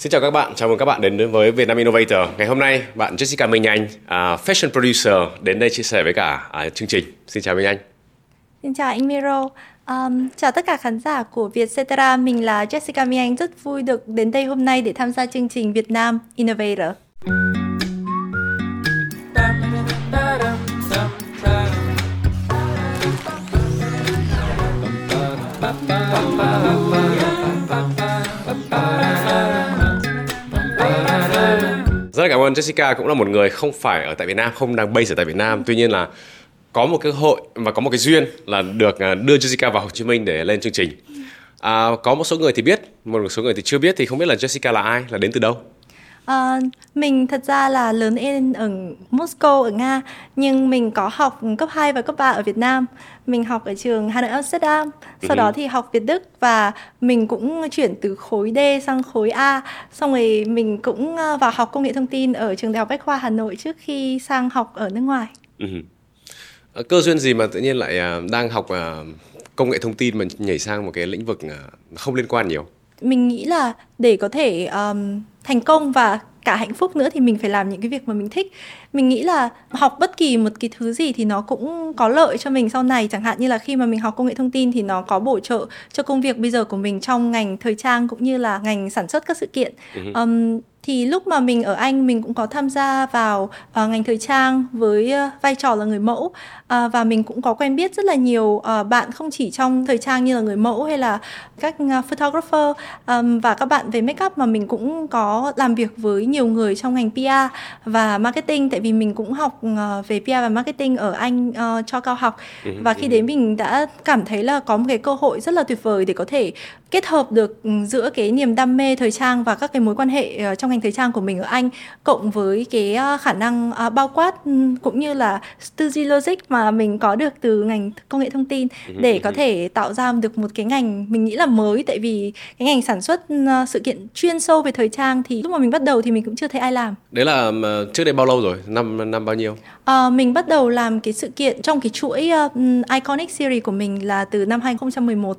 Xin chào các bạn, chào mừng các bạn đến với Vietnam Innovator. Ngày hôm nay, bạn Jessica Minh Anh, uh, fashion producer đến đây chia sẻ với cả uh, chương trình. Xin chào Minh Anh. Xin chào anh Miro. Um, chào tất cả khán giả của Vietcetera, mình là Jessica Minh Anh, rất vui được đến đây hôm nay để tham gia chương trình Việt Nam Innovator. Cảm ơn Jessica cũng là một người không phải ở tại Việt Nam, không đang base ở tại Việt Nam. Tuy nhiên là có một cơ hội và có một cái duyên là được à, đưa Jessica vào Hồ Chí Minh để lên chương trình. À, có một số người thì biết, một số người thì chưa biết thì không biết là Jessica là ai, là đến từ đâu. À, mình thật ra là lớn lên ở Moscow ở Nga nhưng mình có học cấp 2 và cấp 3 ở Việt Nam. Mình học ở trường Hà Nội Amsterdam, sau uh đó thì học Việt Đức và mình cũng chuyển từ khối D sang khối A. Xong rồi mình cũng ờ, vào học công nghệ thông tin ở trường Đại học Bách khoa Hà Nội trước khi sang học ở nước ngoài. Uh-huh. Cơ duyên gì mà tự nhiên lại đang học công nghệ thông tin mà nhảy sang một cái lĩnh vực không liên quan nhiều? Mình nghĩ là để có thể um, thành công và cả hạnh phúc nữa thì mình phải làm những cái việc mà mình thích. Mình nghĩ là học bất kỳ một cái thứ gì thì nó cũng có lợi cho mình sau này. Chẳng hạn như là khi mà mình học công nghệ thông tin thì nó có bổ trợ cho công việc bây giờ của mình trong ngành thời trang cũng như là ngành sản xuất các sự kiện. Um, thì lúc mà mình ở Anh mình cũng có tham gia vào uh, ngành thời trang với uh, vai trò là người mẫu. Uh, và mình cũng có quen biết rất là nhiều uh, bạn không chỉ trong thời trang như là người mẫu hay là các uh, photographer um, và các bạn về makeup mà mình cũng có làm việc với nhiều người trong ngành PR và marketing. Tại vì mình cũng học uh, về PR và marketing ở Anh uh, cho cao học. Ừ, và khi đến mình đã cảm thấy là có một cái cơ hội rất là tuyệt vời để có thể kết hợp được ừ, giữa cái niềm đam mê thời trang và các cái mối quan hệ uh, trong ngành thời trang của mình ở Anh cộng với cái uh, khả năng uh, bao quát um, cũng như là tư duy logic mà mình có được từ ngành công nghệ thông tin ừ, để có thể tạo ra được một cái ngành mình nghĩ là mới tại vì cái ngành sản xuất uh, sự kiện chuyên sâu về thời trang thì lúc mà mình bắt đầu thì mình cũng chưa thấy ai làm. Đấy là trước đây bao lâu rồi? Năm năm bao nhiêu? Uh, mình bắt đầu làm cái sự kiện trong cái chuỗi uh, Iconic Series của mình là từ năm 2011 uh,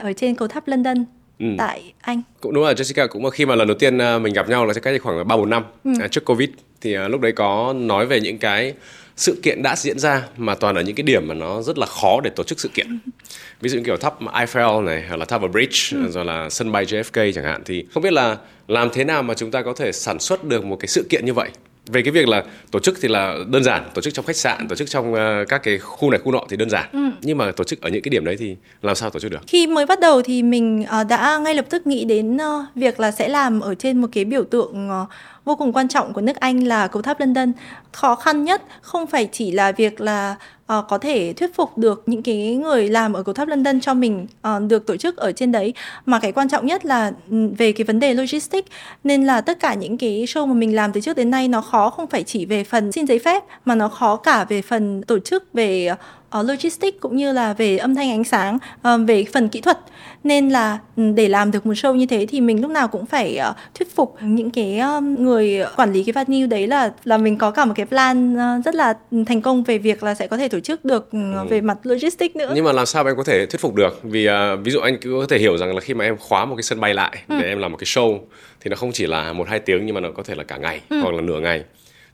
ở trên cầu tháp London ừ. tại Anh. Cũng đúng là Jessica cũng khi mà lần đầu tiên mình gặp nhau là cách khoảng 3 4 năm ừ. à, trước Covid thì uh, lúc đấy có nói về những cái sự kiện đã diễn ra mà toàn ở những cái điểm mà nó rất là khó để tổ chức sự kiện ví dụ như kiểu tháp Eiffel này hoặc là Tower Bridge ừ. rồi là sân bay JFK chẳng hạn thì không biết là làm thế nào mà chúng ta có thể sản xuất được một cái sự kiện như vậy về cái việc là tổ chức thì là đơn giản tổ chức trong khách sạn tổ chức trong uh, các cái khu này khu nọ thì đơn giản ừ. nhưng mà tổ chức ở những cái điểm đấy thì làm sao tổ chức được khi mới bắt đầu thì mình uh, đã ngay lập tức nghĩ đến uh, việc là sẽ làm ở trên một cái biểu tượng uh, vô cùng quan trọng của nước Anh là cầu tháp London. Khó khăn nhất không phải chỉ là việc là uh, có thể thuyết phục được những cái người làm ở cầu tháp London cho mình uh, được tổ chức ở trên đấy mà cái quan trọng nhất là ừ, về cái vấn đề logistics nên là tất cả những cái show mà mình làm từ trước đến nay nó khó không phải chỉ về phần xin giấy phép mà nó khó cả về phần tổ chức về uh, logistics cũng như là về âm thanh ánh sáng uh, về phần kỹ thuật nên là ừ, để làm được một show như thế thì mình lúc nào cũng phải uh, thuyết phục những cái uh, người quản lý cái venue đấy là là mình có cả một cái plan uh, rất là thành công về việc là sẽ có thể tổ chức được uh, ừ. về mặt logistics nữa nhưng mà làm sao em có thể thuyết phục được vì uh, ví dụ anh có thể hiểu rằng là khi mà em khóa một cái sân bay lại ừ. để em làm một cái show thì nó không chỉ là một hai tiếng nhưng mà nó có thể là cả ngày ừ. hoặc là nửa ngày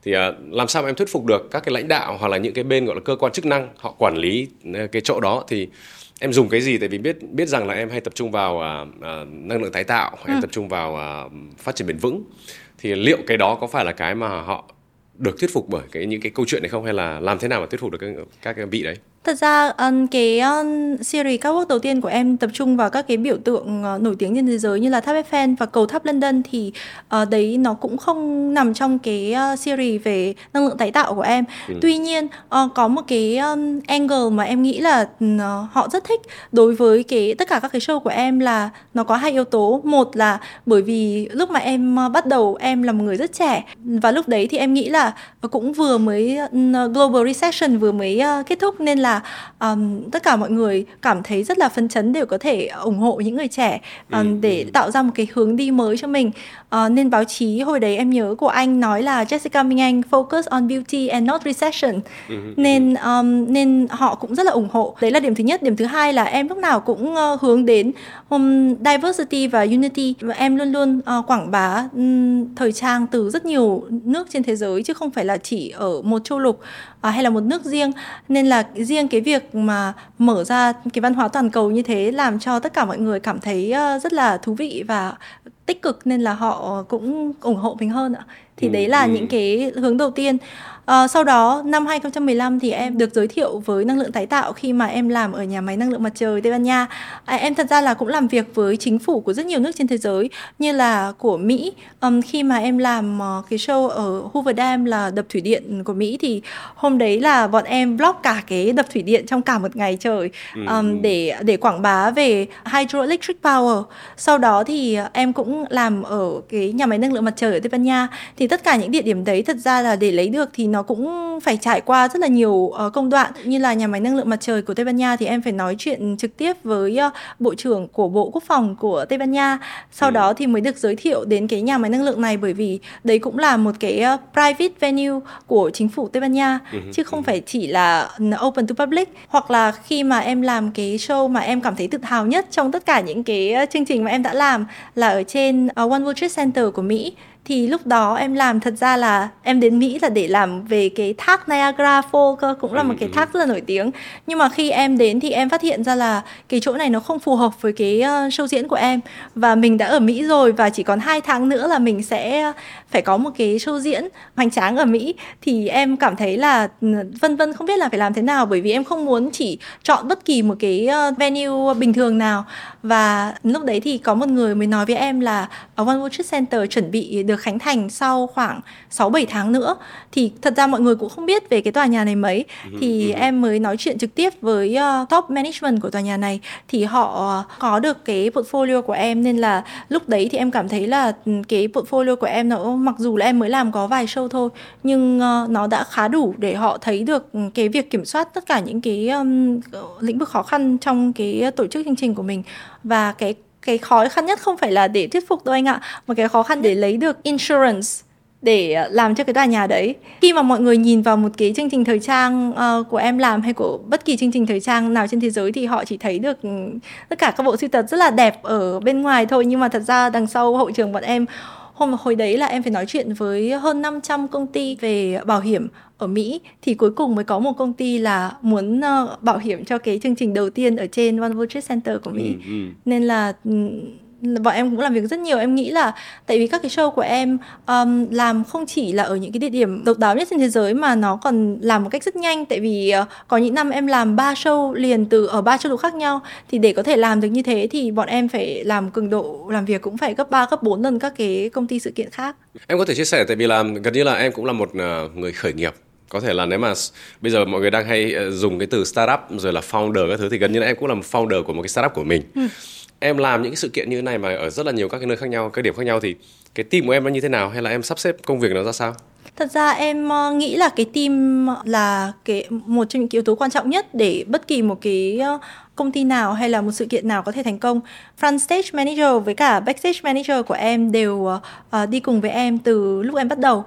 thì uh, làm sao mà em thuyết phục được các cái lãnh đạo hoặc là những cái bên gọi là cơ quan chức năng họ quản lý cái chỗ đó? Thì em dùng cái gì? Tại vì biết biết rằng là em hay tập trung vào uh, năng lượng tái tạo ừ. em tập trung vào uh, phát triển bền vững. Thì liệu cái đó có phải là cái mà họ được thuyết phục bởi cái những cái câu chuyện này không? Hay là làm thế nào mà thuyết phục được các các cái vị đấy Thật ra um, cái um, series các quốc đầu tiên của em tập trung vào các cái biểu tượng uh, nổi tiếng trên thế giới như là tháp Eiffel và cầu tháp London thì uh, đấy nó cũng không nằm trong cái uh, series về năng lượng tái tạo của em. Ừ. Tuy nhiên có một cái um, angle mà em nghĩ là uh, họ rất thích đối với cái tất cả các cái show của em là nó có hai yếu tố. Một là bởi vì lúc mà em uh, bắt đầu em là một người rất trẻ và lúc đấy thì em nghĩ là cũng vừa mới uh, global recession vừa mới uh, kết thúc nên là là um, tất cả mọi người cảm thấy rất là phấn chấn đều có thể ủng hộ những người trẻ um, ừ, để ừ. tạo ra một cái hướng đi mới cho mình. Uh, nên báo chí hồi đấy em nhớ của anh nói là Jessica Minh Anh focus on beauty and not recession. Ừ, nên um, nên họ cũng rất là ủng hộ. Đấy là điểm thứ nhất. Điểm thứ hai là em lúc nào cũng uh, hướng đến um, diversity và unity. Và em luôn luôn uh, quảng bá um, thời trang từ rất nhiều nước trên thế giới chứ không phải là chỉ ở một châu lục à, hay là một nước riêng. Nên là riêng cái việc mà mở ra cái văn hóa toàn cầu như thế làm cho tất cả mọi người cảm thấy uh, rất là thú vị và tích cực. Nên là họ cũng ủng hộ mình hơn ạ. Thì ừ, đấy là ừ. những cái hướng đầu tiên À, sau đó năm 2015 thì em được giới thiệu với năng lượng tái tạo khi mà em làm ở nhà máy năng lượng mặt trời Tây Ban Nha. À, em thật ra là cũng làm việc với chính phủ của rất nhiều nước trên thế giới như là của Mỹ. Um, khi mà em làm uh, cái show ở Hoover Dam là đập thủy điện của Mỹ thì hôm đấy là bọn em vlog cả cái đập thủy điện trong cả một ngày trời um, để để quảng bá về hydroelectric power. Sau đó thì em cũng làm ở cái nhà máy năng lượng mặt trời ở Tây Ban Nha. Thì tất cả những địa điểm đấy thật ra là để lấy được thì nó cũng phải trải qua rất là nhiều uh, công đoạn như là nhà máy năng lượng mặt trời của Tây Ban Nha thì em phải nói chuyện trực tiếp với uh, bộ trưởng của Bộ Quốc phòng của Tây Ban Nha. Sau ừ. đó thì mới được giới thiệu đến cái nhà máy năng lượng này bởi vì đấy cũng là một cái uh, private venue của chính phủ Tây Ban Nha ừ. chứ không phải chỉ là open to public hoặc là khi mà em làm cái show mà em cảm thấy tự hào nhất trong tất cả những cái chương trình mà em đã làm là ở trên uh, One World Trade Center của Mỹ thì lúc đó em làm thật ra là em đến Mỹ là để làm về cái thác Niagara Falls cơ cũng là một cái ừ, ừ. thác rất là nổi tiếng nhưng mà khi em đến thì em phát hiện ra là cái chỗ này nó không phù hợp với cái uh, show diễn của em và mình đã ở Mỹ rồi và chỉ còn hai tháng nữa là mình sẽ phải có một cái show diễn hoành tráng ở Mỹ thì em cảm thấy là ừ, vân vân không biết là phải làm thế nào bởi vì em không muốn chỉ chọn bất kỳ một cái uh, venue bình thường nào. Và lúc đấy thì có một người mới nói với em là ở One World Trade Center chuẩn bị được khánh thành sau khoảng 6 7 tháng nữa. Thì thật ra mọi người cũng không biết về cái tòa nhà này mấy. Ừ, thì ừ. em mới nói chuyện trực tiếp với uh, top management của tòa nhà này. Thì họ có được cái portfolio của em nên là lúc đấy thì em cảm thấy là cái portfolio của em nó mặc dù là em mới làm có vài show thôi nhưng uh, nó đã khá đủ để họ thấy được cái việc kiểm soát tất cả những cái um, lĩnh vực khó khăn trong cái tổ chức chương trình của mình. Và cái cái khó khăn nhất không phải là để thuyết phục đâu anh ạ mà cái khó khăn để lấy được insurance để ờ, làm cho cái tòa nhà đấy. Khi mà mọi người nhìn vào một cái chương trình thời trang uh, của em làm hay của bất kỳ chương trình thời trang nào trên thế giới thì họ chỉ thấy được tất cả các bộ sưu tập rất là đẹp ở bên ngoài thôi. Nhưng mà thật ra đằng sau hậu trường bọn em hôm hồi đấy là em phải nói chuyện với hơn 500 công ty về bảo hiểm ở Mỹ thì cuối cùng mới có một công ty là muốn uh, bảo hiểm cho cái chương trình đầu tiên ở trên One World Trade Center của Mỹ. Ừ, ừ. Nên là bọn em cũng làm việc rất nhiều. Em nghĩ là tại vì các cái show của em um, làm không chỉ là ở những cái địa điểm độc đáo nhất trên thế giới mà nó còn làm một cách rất nhanh. Tại vì uh, có những năm em làm ba show liền từ ở ba châu lục khác nhau. Thì để có thể làm được như thế thì bọn em phải làm cường độ làm việc cũng phải gấp 3 gấp 4 lần các cái công ty sự kiện khác. Em có thể chia sẻ tại vì là gần như là em cũng là một uh, người khởi nghiệp. Có thể là nếu mà bây giờ mọi người đang hay ờ, dùng cái từ startup rồi là founder các thứ thì gần như là em cũng là một founder của một cái startup của mình. Ừ em làm những cái sự kiện như thế này mà ở rất là nhiều các cái nơi khác nhau các điểm khác nhau thì cái team của em nó như thế nào hay là em sắp xếp công việc nó ra sao Thật ra em ờ, nghĩ là cái team ờ, là cái một trong những yếu tố quan trọng nhất để bất kỳ một cái ờ, công ty nào hay là một sự kiện nào có thể thành công. Front stage manager với cả backstage manager của em đều uh, đi cùng với em từ lúc em bắt đầu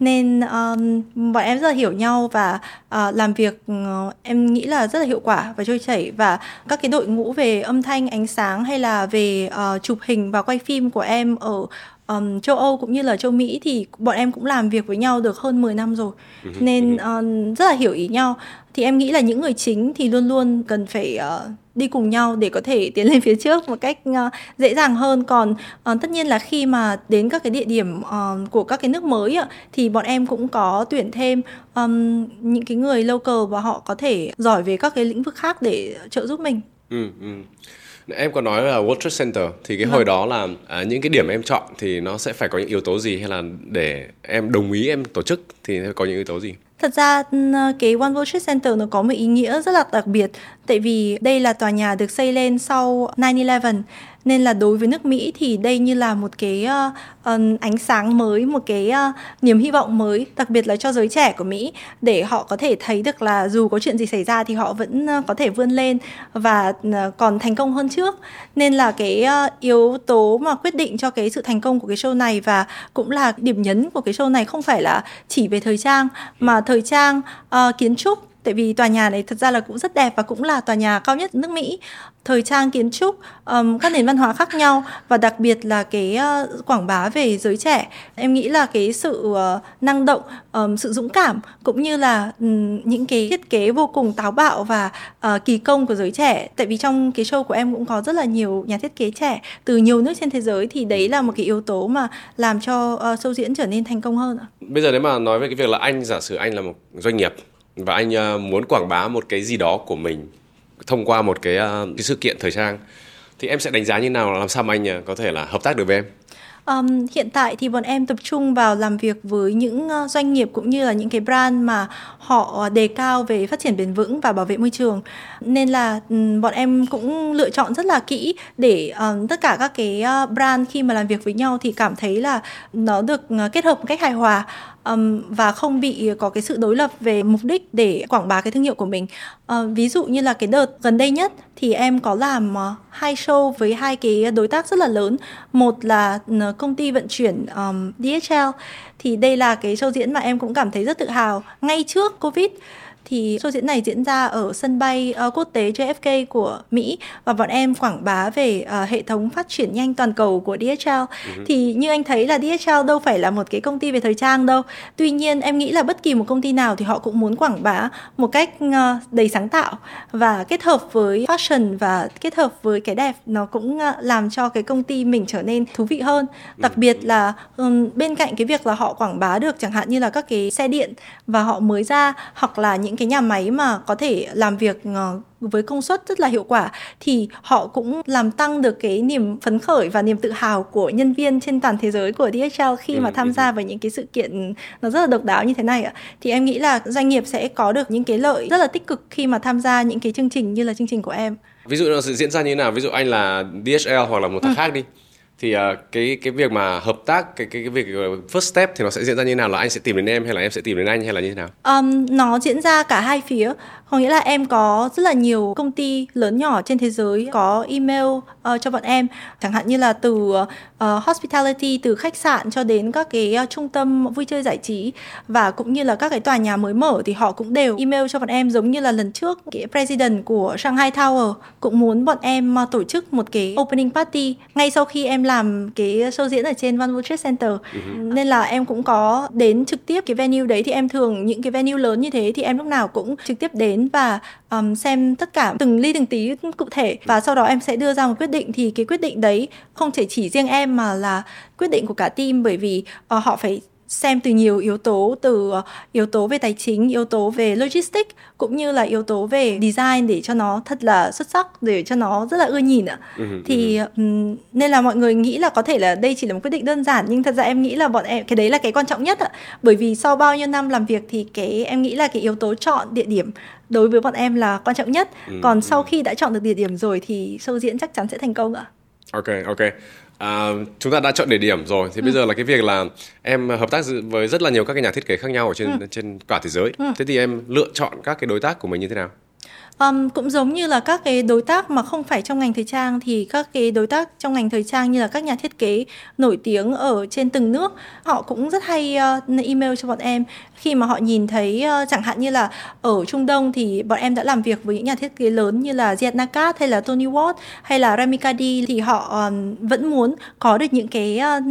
nên um, bọn em rất là hiểu nhau và uh, làm việc uh, em nghĩ là rất là hiệu quả và trôi chảy. Và các cái đội ngũ về âm thanh ánh sáng hay là về uh, chụp hình và quay phim của em ở um, châu Âu cũng như là châu Mỹ thì bọn em cũng làm việc với nhau được hơn 10 năm rồi nên um, rất là hiểu ý nhau thì em nghĩ là những người chính thì luôn luôn cần phải uh, đi cùng nhau để có thể tiến lên phía trước một cách uh, dễ dàng hơn còn uh, tất nhiên là khi mà đến các cái địa điểm uh, của các cái nước mới uh, thì bọn em cũng có tuyển thêm um, những cái người local và họ có thể giỏi về các cái lĩnh vực khác để trợ giúp mình. Ừ, ừ. Em có nói là World Trade Center thì cái vâng. hồi đó là à, những cái điểm em chọn thì nó sẽ phải có những yếu tố gì hay là để em đồng ý em tổ chức thì có những yếu tố gì? Thật ra cái One World Trade Center nó có một ý nghĩa rất là đặc biệt tại vì đây là tòa nhà được xây lên sau 9/11 nên là đối với nước Mỹ thì đây như là một cái uh, uh, ánh sáng mới, một cái uh, niềm hy vọng mới, đặc biệt là cho giới trẻ của Mỹ để họ có thể thấy được là dù có chuyện gì xảy ra thì họ vẫn uh, có thể vươn lên và uh, còn thành công hơn trước. Nên là cái uh, yếu tố mà quyết định cho cái sự thành công của cái show này và cũng là điểm nhấn của cái show này không phải là chỉ về thời trang mà thời trang, uh, kiến trúc tại vì tòa nhà này thật ra là cũng rất đẹp và cũng là tòa nhà cao nhất nước Mỹ. Thời trang kiến trúc um, các nền văn hóa khác nhau và đặc biệt là cái uh, quảng bá về giới trẻ. Em nghĩ là cái sự uh, năng động um, sự dũng cảm cũng như là um, những cái thiết kế vô cùng táo bạo và uh, kỳ công của giới trẻ. Tại vì trong cái show của em cũng có rất là nhiều nhà thiết kế trẻ từ nhiều nước trên thế giới thì đấy là một cái yếu tố mà làm cho uh, show diễn trở nên thành công hơn bây giờ nếu mà nói về cái việc là anh giả sử anh là một doanh nghiệp và anh ờ, muốn quảng bá một cái gì đó của mình thông qua một cái, ờ, cái sự kiện thời trang. Thì em sẽ đánh giá như nào làm sao mà anh ờ, có thể là hợp tác được với em? Um, hiện tại thì bọn em tập trung vào làm việc với những ờ, doanh nghiệp cũng như là những cái brand mà họ đề cao về phát triển bền vững và bảo vệ môi trường. Nên là um, bọn em cũng lựa chọn rất là kỹ để um, tất cả các cái ờ, brand khi mà làm việc với nhau thì cảm thấy là nó được kết hợp một cách hài hòa um, và không bị có cái sự đối lập về mục đích để quảng bá cái thương hiệu của mình. Uh, ví dụ như là cái đợt gần đây nhất thì em có làm uh, hai show với hai cái đối tác rất là lớn. Một là ừ, công ty vận chuyển um, DHL thì đây là cái show diễn mà em cũng cảm thấy rất tự hào. Ngay trước covid thì show diễn này diễn ra ở sân bay uh, quốc tế JFK của Mỹ và bọn em quảng bá về uh, hệ thống phát triển nhanh toàn cầu của DHL. Uh-huh. Ừ thì như anh thấy là DHL đâu phải là một cái công ty về thời trang đâu. Tuy nhiên em nghĩ là bất kỳ một công ty nào thì họ cũng muốn quảng bá một cách uh, đầy sáng tạo và kết hợp với fashion và kết hợp với cái đẹp nó cũng uh, làm cho cái công ty mình trở nên thú vị hơn. Đặc biệt là um, bên cạnh cái việc là họ quảng bá được chẳng hạn như là các cái xe điện và họ mới ra hoặc là những cái nhà máy mà có thể làm việc ờ, với công suất rất là hiệu quả thì họ cũng làm tăng được cái niềm phấn khởi và niềm tự hào của nhân viên trên toàn thế giới của DHL khi mà ừ, tham gia vào những cái sự kiện nó rất là độc đáo như thế này ạ. Thì em nghĩ là doanh nghiệp sẽ có được những cái lợi rất là tích cực khi mà tham gia những cái chương trình như là chương trình của em. Ví dụ nó sẽ diễn ra như thế nào? Ví dụ anh là DHL hoặc là một thằng ừ. khác đi thì uh, cái cái việc mà hợp tác cái cái cái việc first step thì nó sẽ diễn ra như thế nào là anh sẽ tìm đến em hay là em sẽ tìm đến anh hay là như thế nào? Um, nó diễn ra cả hai phía có nghĩa là em có rất là nhiều công ty lớn nhỏ trên thế giới có email uh, cho bọn em chẳng hạn như là từ uh, hospitality từ khách sạn cho đến các cái uh, trung tâm vui chơi giải trí và cũng như là các cái tòa nhà mới mở thì họ cũng đều email cho bọn em giống như là lần trước cái president của Shanghai Tower cũng muốn bọn em uh, tổ chức một cái opening party ngay sau khi em làm cái show diễn ở trên One World Trade Center uh-huh. nên là em cũng có đến trực tiếp cái venue đấy thì em thường những cái venue lớn như thế thì em lúc nào cũng trực tiếp đến và um, xem tất cả từng ly từng tí cụ thể và sau đó em sẽ đưa ra một quyết quyết định thì cái quyết định đấy không thể chỉ riêng em mà là quyết định của cả team bởi vì uh, họ phải xem từ nhiều yếu tố từ ờ, yếu tố về tài chính yếu tố về logistics cũng như là yếu tố về design để cho nó thật là xuất sắc để cho nó rất là ưa nhìn ạ. Ừ, thì um, nên là mọi người nghĩ là có thể là đây chỉ là một quyết định đơn giản nhưng thật ra em nghĩ là bọn em cái đấy là cái quan trọng nhất ạ. Bởi vì sau bao nhiêu năm làm việc thì cái em nghĩ là cái yếu tố chọn địa điểm đối với bọn em là quan trọng nhất. Ừ, còn ừ. sau khi đã chọn được địa điểm rồi thì show diễn chắc chắn sẽ thành công ạ. Ok ok À, chúng ta đã chọn địa điểm rồi thì ừ. bây giờ là cái việc là em hợp tác với rất là nhiều các cái nhà thiết kế khác nhau ở trên ừ. trên cả thế giới. Ừ. Thế thì em lựa chọn các cái đối tác của mình như thế nào? Um, cũng giống như là các cái đối tác mà không phải trong ngành thời trang thì các cái đối tác trong ngành thời trang như là các nhà thiết kế nổi tiếng ở trên từng nước họ cũng rất hay uh, email cho bọn em. Khi mà họ nhìn thấy uh, chẳng hạn như là ở Trung Đông thì bọn em đã làm việc với những nhà thiết kế lớn như là Ziad Nakat hay là Tony Watt hay là Rami Kadi thì họ um, vẫn muốn có được những cái uh,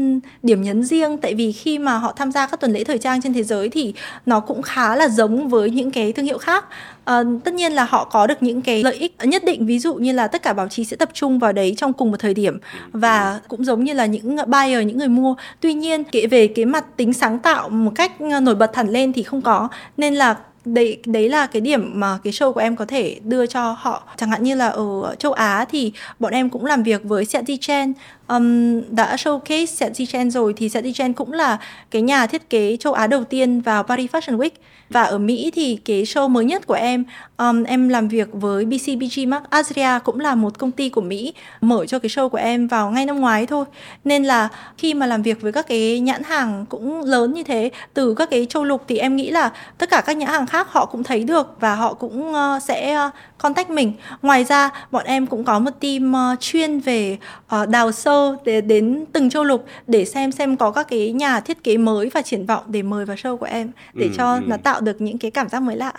điểm nhấn riêng. Tại vì khi mà họ tham gia các tuần lễ thời trang trên thế giới thì nó cũng khá là giống với những cái thương hiệu khác uh, tất nhiên là họ có được những cái lợi ích nhất định. Ví dụ như là tất cả báo chí sẽ tập trung vào đấy trong cùng một thời điểm và cũng giống như là những buyer những người mua. Tuy nhiên kể về cái mặt tính sáng tạo một cách ờ, nổi bật hẳn lên thì không có. Nên là đấy đấy là cái điểm mà cái show của em có thể đưa cho họ. Chẳng hạn như là ở châu Á thì bọn em cũng làm việc với Seattle Chen. Um, đã showcase Setichen rồi thì Setichen cũng là cái nhà thiết kế châu Á đầu tiên vào Paris Fashion Week và ở Mỹ thì cái show mới nhất của em um, em làm việc với BCBG Mark Azria cũng là một công ty của Mỹ mở cho cái show của em vào ngay năm ngoái thôi nên là khi mà làm việc với các cái nhãn hàng cũng lớn như thế từ các cái châu lục thì em nghĩ là tất cả các nhãn hàng khác họ cũng thấy được và họ cũng uh, sẽ uh, contact mình ngoài ra bọn em cũng có một team uh, chuyên về uh, đào sơ để đến từng châu lục để xem xem có các cái nhà thiết kế mới và triển vọng để mời vào show của em để ừ, cho ừ. nó tạo được những cái cảm giác mới lạ.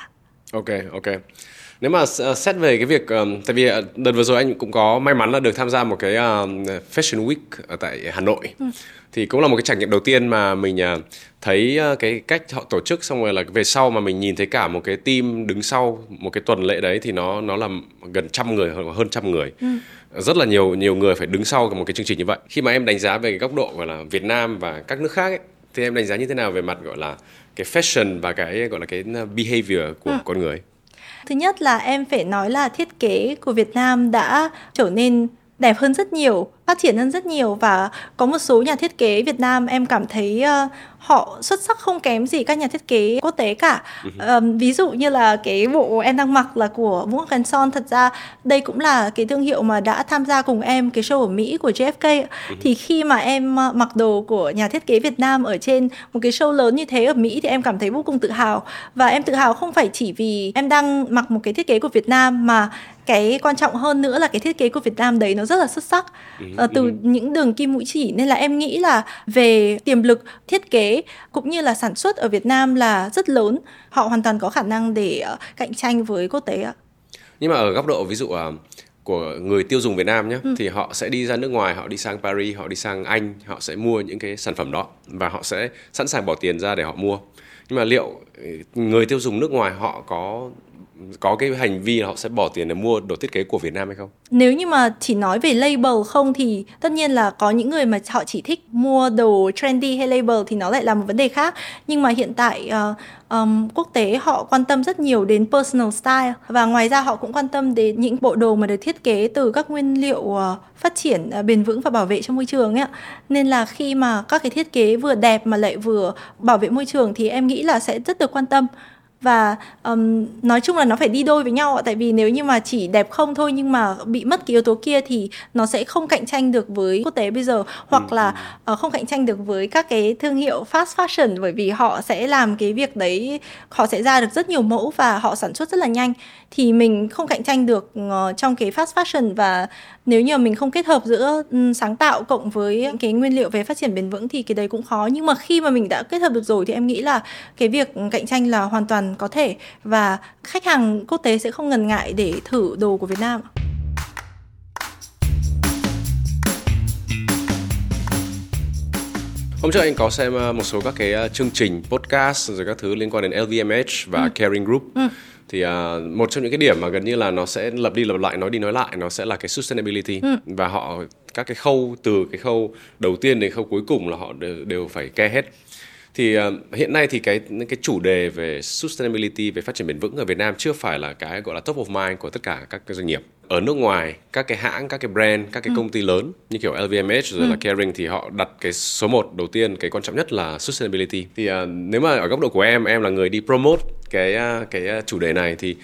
Ok ok. Nếu mà uh, xét về cái việc um, tại vì uh, đợt vừa rồi anh cũng có may mắn là được tham gia một cái fashion week ở tại Hà Nội. Ừ. thì cũng là một cái trải nghiệm đầu tiên mà mình uh, thấy uh, cái cách họ tổ chức xong rồi là về sau mà mình nhìn thấy cả một cái team đứng sau một cái tuần lễ đấy thì nó nó là gần trăm người hoặc hơn trăm người. Ừ. rất là nhiều nhiều người phải đứng sau một cái chương trình như vậy. Khi mà em đánh giá về cái góc độ gọi là Việt Nam và các nước khác ấy, thì em đánh giá như thế nào về mặt gọi là cái fashion và cái gọi là cái behavior của ừ. con người thứ nhất là em phải nói là thiết kế của Việt Nam đã trở nên đẹp hơn rất nhiều phát triển hơn rất nhiều và có một số nhà thiết kế Việt Nam em cảm thấy uh, họ xuất sắc không kém gì các nhà thiết kế quốc tế cả. Um, ví dụ như là cái bộ em đang mặc là của Vũ Son thật ra đây cũng là cái thương hiệu mà đã tham gia cùng em cái show ở Mỹ của JFK thì khi mà em ờ, mặc đồ của nhà thiết kế Việt Nam ở trên một cái show lớn như thế ở Mỹ thì em cảm thấy vô cùng tự hào. Và em tự hào không phải chỉ vì em đang mặc một cái thiết kế của Việt Nam mà cái quan trọng hơn nữa là cái thiết kế của Việt Nam đấy nó rất là xuất sắc uh, từ những đường kim mũi chỉ nên là em nghĩ là về tiềm lực thiết kế cũng như là sản xuất ở Việt Nam là rất lớn. Họ hoàn toàn có khả năng để uh, cạnh tranh với quốc tế ạ. Nhưng mà ở góc độ ví dụ uh, của người tiêu dùng Việt Nam nhé ừ. thì họ sẽ đi ra nước ngoài họ đi sang Paris họ đi sang Anh họ sẽ mua những cái sản phẩm đó và họ sẽ sẵn sàng bỏ tiền ra để họ mua. Nhưng mà liệu người tiêu dùng nước ngoài họ có có cái hành vi là họ sẽ bỏ tiền để mua đồ thiết kế của Việt Nam hay không? Nếu như mà chỉ nói về label không thì tất nhiên là có những người mà họ chỉ thích mua đồ trendy hay label thì nó lại là một vấn đề khác. Nhưng mà hiện tại uh, um, quốc tế họ quan tâm rất nhiều đến personal style và ngoài ra họ cũng quan tâm đến những bộ đồ mà được thiết kế từ các nguyên liệu uh, phát triển uh, bền vững và bảo vệ cho môi trường ấy Nên là khi mà các cái thiết kế vừa đẹp mà lại vừa bảo vệ môi trường thì em nghĩ là sẽ rất được quan tâm và um, nói chung là nó phải đi đôi với nhau tại vì nếu như mà chỉ đẹp không thôi nhưng mà bị mất cái yếu tố kia thì nó sẽ không cạnh tranh được với quốc tế bây giờ. Hoặc ừ. là uh, không cạnh tranh được với các cái thương hiệu fast fashion bởi vì họ sẽ làm cái việc đấy họ sẽ ra được rất nhiều mẫu và họ sản xuất rất là nhanh. Thì mình không cạnh tranh được uh, trong cái fast fashion và nếu như mình không kết hợp giữa um, sáng tạo cộng với cái nguyên liệu về phát triển bền vững thì cái đấy cũng khó. Nhưng mà khi mà mình đã kết hợp được rồi thì em nghĩ là cái việc cạnh tranh là hoàn toàn có thể và khách hàng quốc tế sẽ không ngần ngại để thử đồ của Việt Nam. Hôm trước anh có xem ờ, một số các cái ờ, chương trình podcast rồi các thứ liên quan đến LVMH và ừ. Caring Group. Ừ thì uh, một trong những cái điểm mà gần như là nó sẽ lập đi lập lại nói đi nói lại nó sẽ là cái sustainability ừ. và họ các cái khâu từ cái khâu đầu tiên đến khâu cuối cùng là họ đều, đều phải ke hết thì uh, hiện nay thì cái cái chủ đề về sustainability về phát triển bền vững ở Việt Nam chưa phải là cái gọi là top of mind của tất cả các doanh nghiệp ở nước ngoài các cái hãng các cái brand các cái ừ. công ty lớn như kiểu LVMH rồi ừ. là Kering thì họ đặt cái số 1 đầu tiên cái quan trọng nhất là sustainability thì uh, nếu mà ở góc độ của em em là người đi promote cái uh, cái chủ đề này thì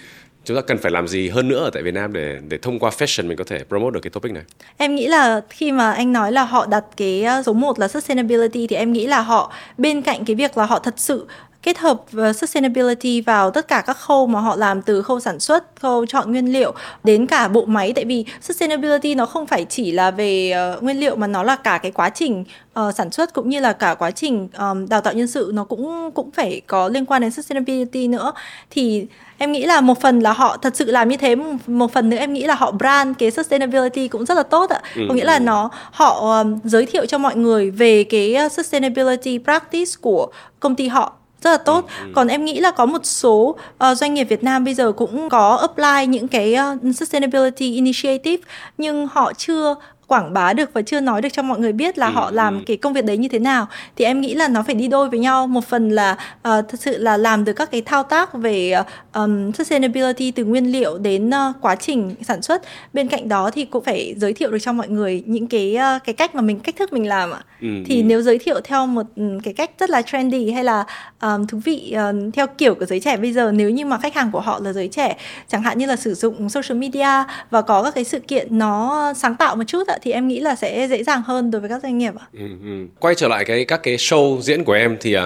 chúng ta cần phải làm gì hơn nữa ở tại Việt Nam để để thông qua fashion mình có thể promote được cái topic này? Em nghĩ là khi mà anh nói là họ đặt cái ờ, số 1 là sustainability thì em nghĩ là họ, bên cạnh cái việc là họ thật sự kết hợp sustainability vào tất cả các khâu mà họ làm từ khâu sản xuất, khâu chọn nguyên liệu đến cả bộ máy. Tại vì sustainability nó không phải chỉ là về uh, nguyên liệu mà nó là cả cái quá trình uh, sản xuất cũng như là cả quá trình um, đào tạo nhân sự. Nó cũng cũng phải có liên quan đến sustainability nữa. Thì em nghĩ là một phần là họ thật sự làm như thế một phần nữa em nghĩ là họ brand cái sustainability cũng rất là tốt ạ. Ừ. có nghĩa là nó họ um, giới thiệu cho mọi người về cái sustainability practice của công ty họ rất là tốt. Ừ, ừ. Còn em nghĩ là có một số uh, doanh nghiệp Việt Nam bây giờ cũng có apply những cái uh, sustainability initiative nhưng họ chưa quảng bá được và chưa nói được cho mọi người biết là ừ, họ làm ừ. cái công việc đấy như thế nào thì em nghĩ là nó phải đi đôi với nhau một phần là uh, thật sự là làm được các cái thao tác về um, sustainability từ nguyên liệu đến uh, quá trình sản xuất bên cạnh đó thì cũng phải giới thiệu được cho mọi người những cái uh, cái cách mà mình cách thức mình làm ạ ừ, thì ừ. nếu giới thiệu theo một cái cách rất là trendy hay là um, thú vị uh, theo kiểu của giới trẻ bây giờ nếu như mà khách hàng của họ là giới trẻ chẳng hạn như là sử dụng social media và có các cái sự kiện nó sáng tạo một chút ạ thì em nghĩ là sẽ dễ dàng hơn đối với các doanh nghiệp ạ. Ừ, ừ. Quay trở lại cái các cái show diễn của em thì uh,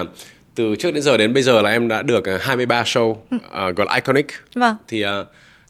từ trước đến giờ đến bây giờ là em đã được 23 à, show ừ. uh, gọi là iconic. Vâng. Thì uh,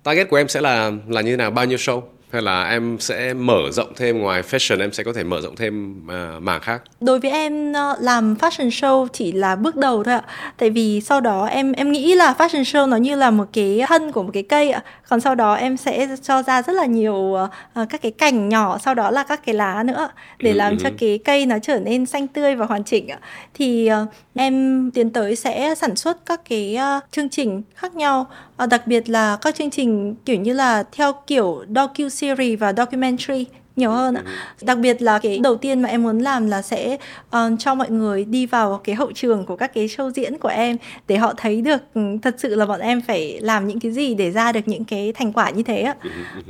target của em sẽ là là như thế nào bao nhiêu show? hay là em sẽ mở rộng thêm ngoài fashion em sẽ có thể mở rộng thêm uh, mảng khác đối với em ờ, làm fashion show chỉ là bước đầu thôi ạ tại vì sau đó em em nghĩ là fashion show nó như là một cái thân của một cái cây ạ còn sau đó em sẽ cho ra rất là nhiều uh, các cái cành nhỏ sau đó là các cái lá nữa để ừ, làm ừ. cho cái cây nó trở nên xanh tươi và hoàn chỉnh thì uh, em tiến tới sẽ sản xuất các cái uh, chương trình khác nhau. Uh, đặc biệt là các chương trình kiểu như là theo kiểu docu series và documentary nhiều hơn ạ. Ừ. Đặc biệt là cái đầu tiên mà em muốn làm là sẽ uh, cho mọi người đi vào cái hậu trường của các cái show diễn của em để họ thấy được um, thật sự là bọn em phải làm những cái gì để ra được những cái thành quả như thế ạ.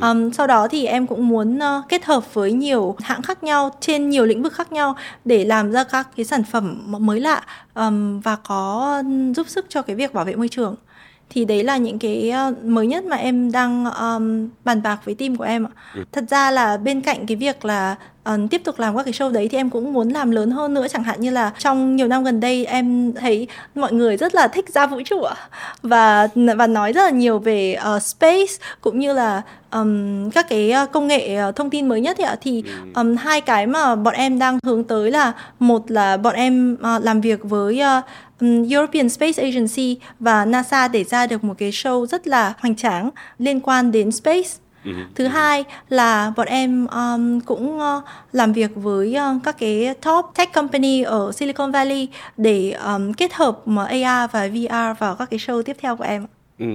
Um, sau đó thì em cũng muốn uh, kết hợp với nhiều hãng khác nhau trên nhiều lĩnh vực khác nhau để làm ra các cái sản phẩm mới lạ um, và có giúp sức cho cái việc bảo vệ môi trường thì đấy là những cái ờ, mới nhất mà em đang um, bàn bạc với team của em ạ. Ừ. Thật ra là bên cạnh cái việc là uh, tiếp tục làm các cái show đấy thì em cũng muốn làm lớn hơn nữa. Chẳng hạn như là trong nhiều năm gần đây em thấy mọi người rất là thích ra vũ trụ và và nói rất là nhiều về uh, space cũng như là um, các cái công nghệ thông tin mới nhất thì thì um, hai cái mà bọn em đang hướng tới là một là bọn em uh, làm việc với uh, European Space Agency và NASA để ra được một cái show rất là hoành tráng liên quan đến space. Uh-huh. Thứ hai là bọn em um, cũng uh, làm việc với uh, các cái top tech company ở Silicon Valley để um, kết hợp AR và VR vào các cái show tiếp theo của em. Ừ.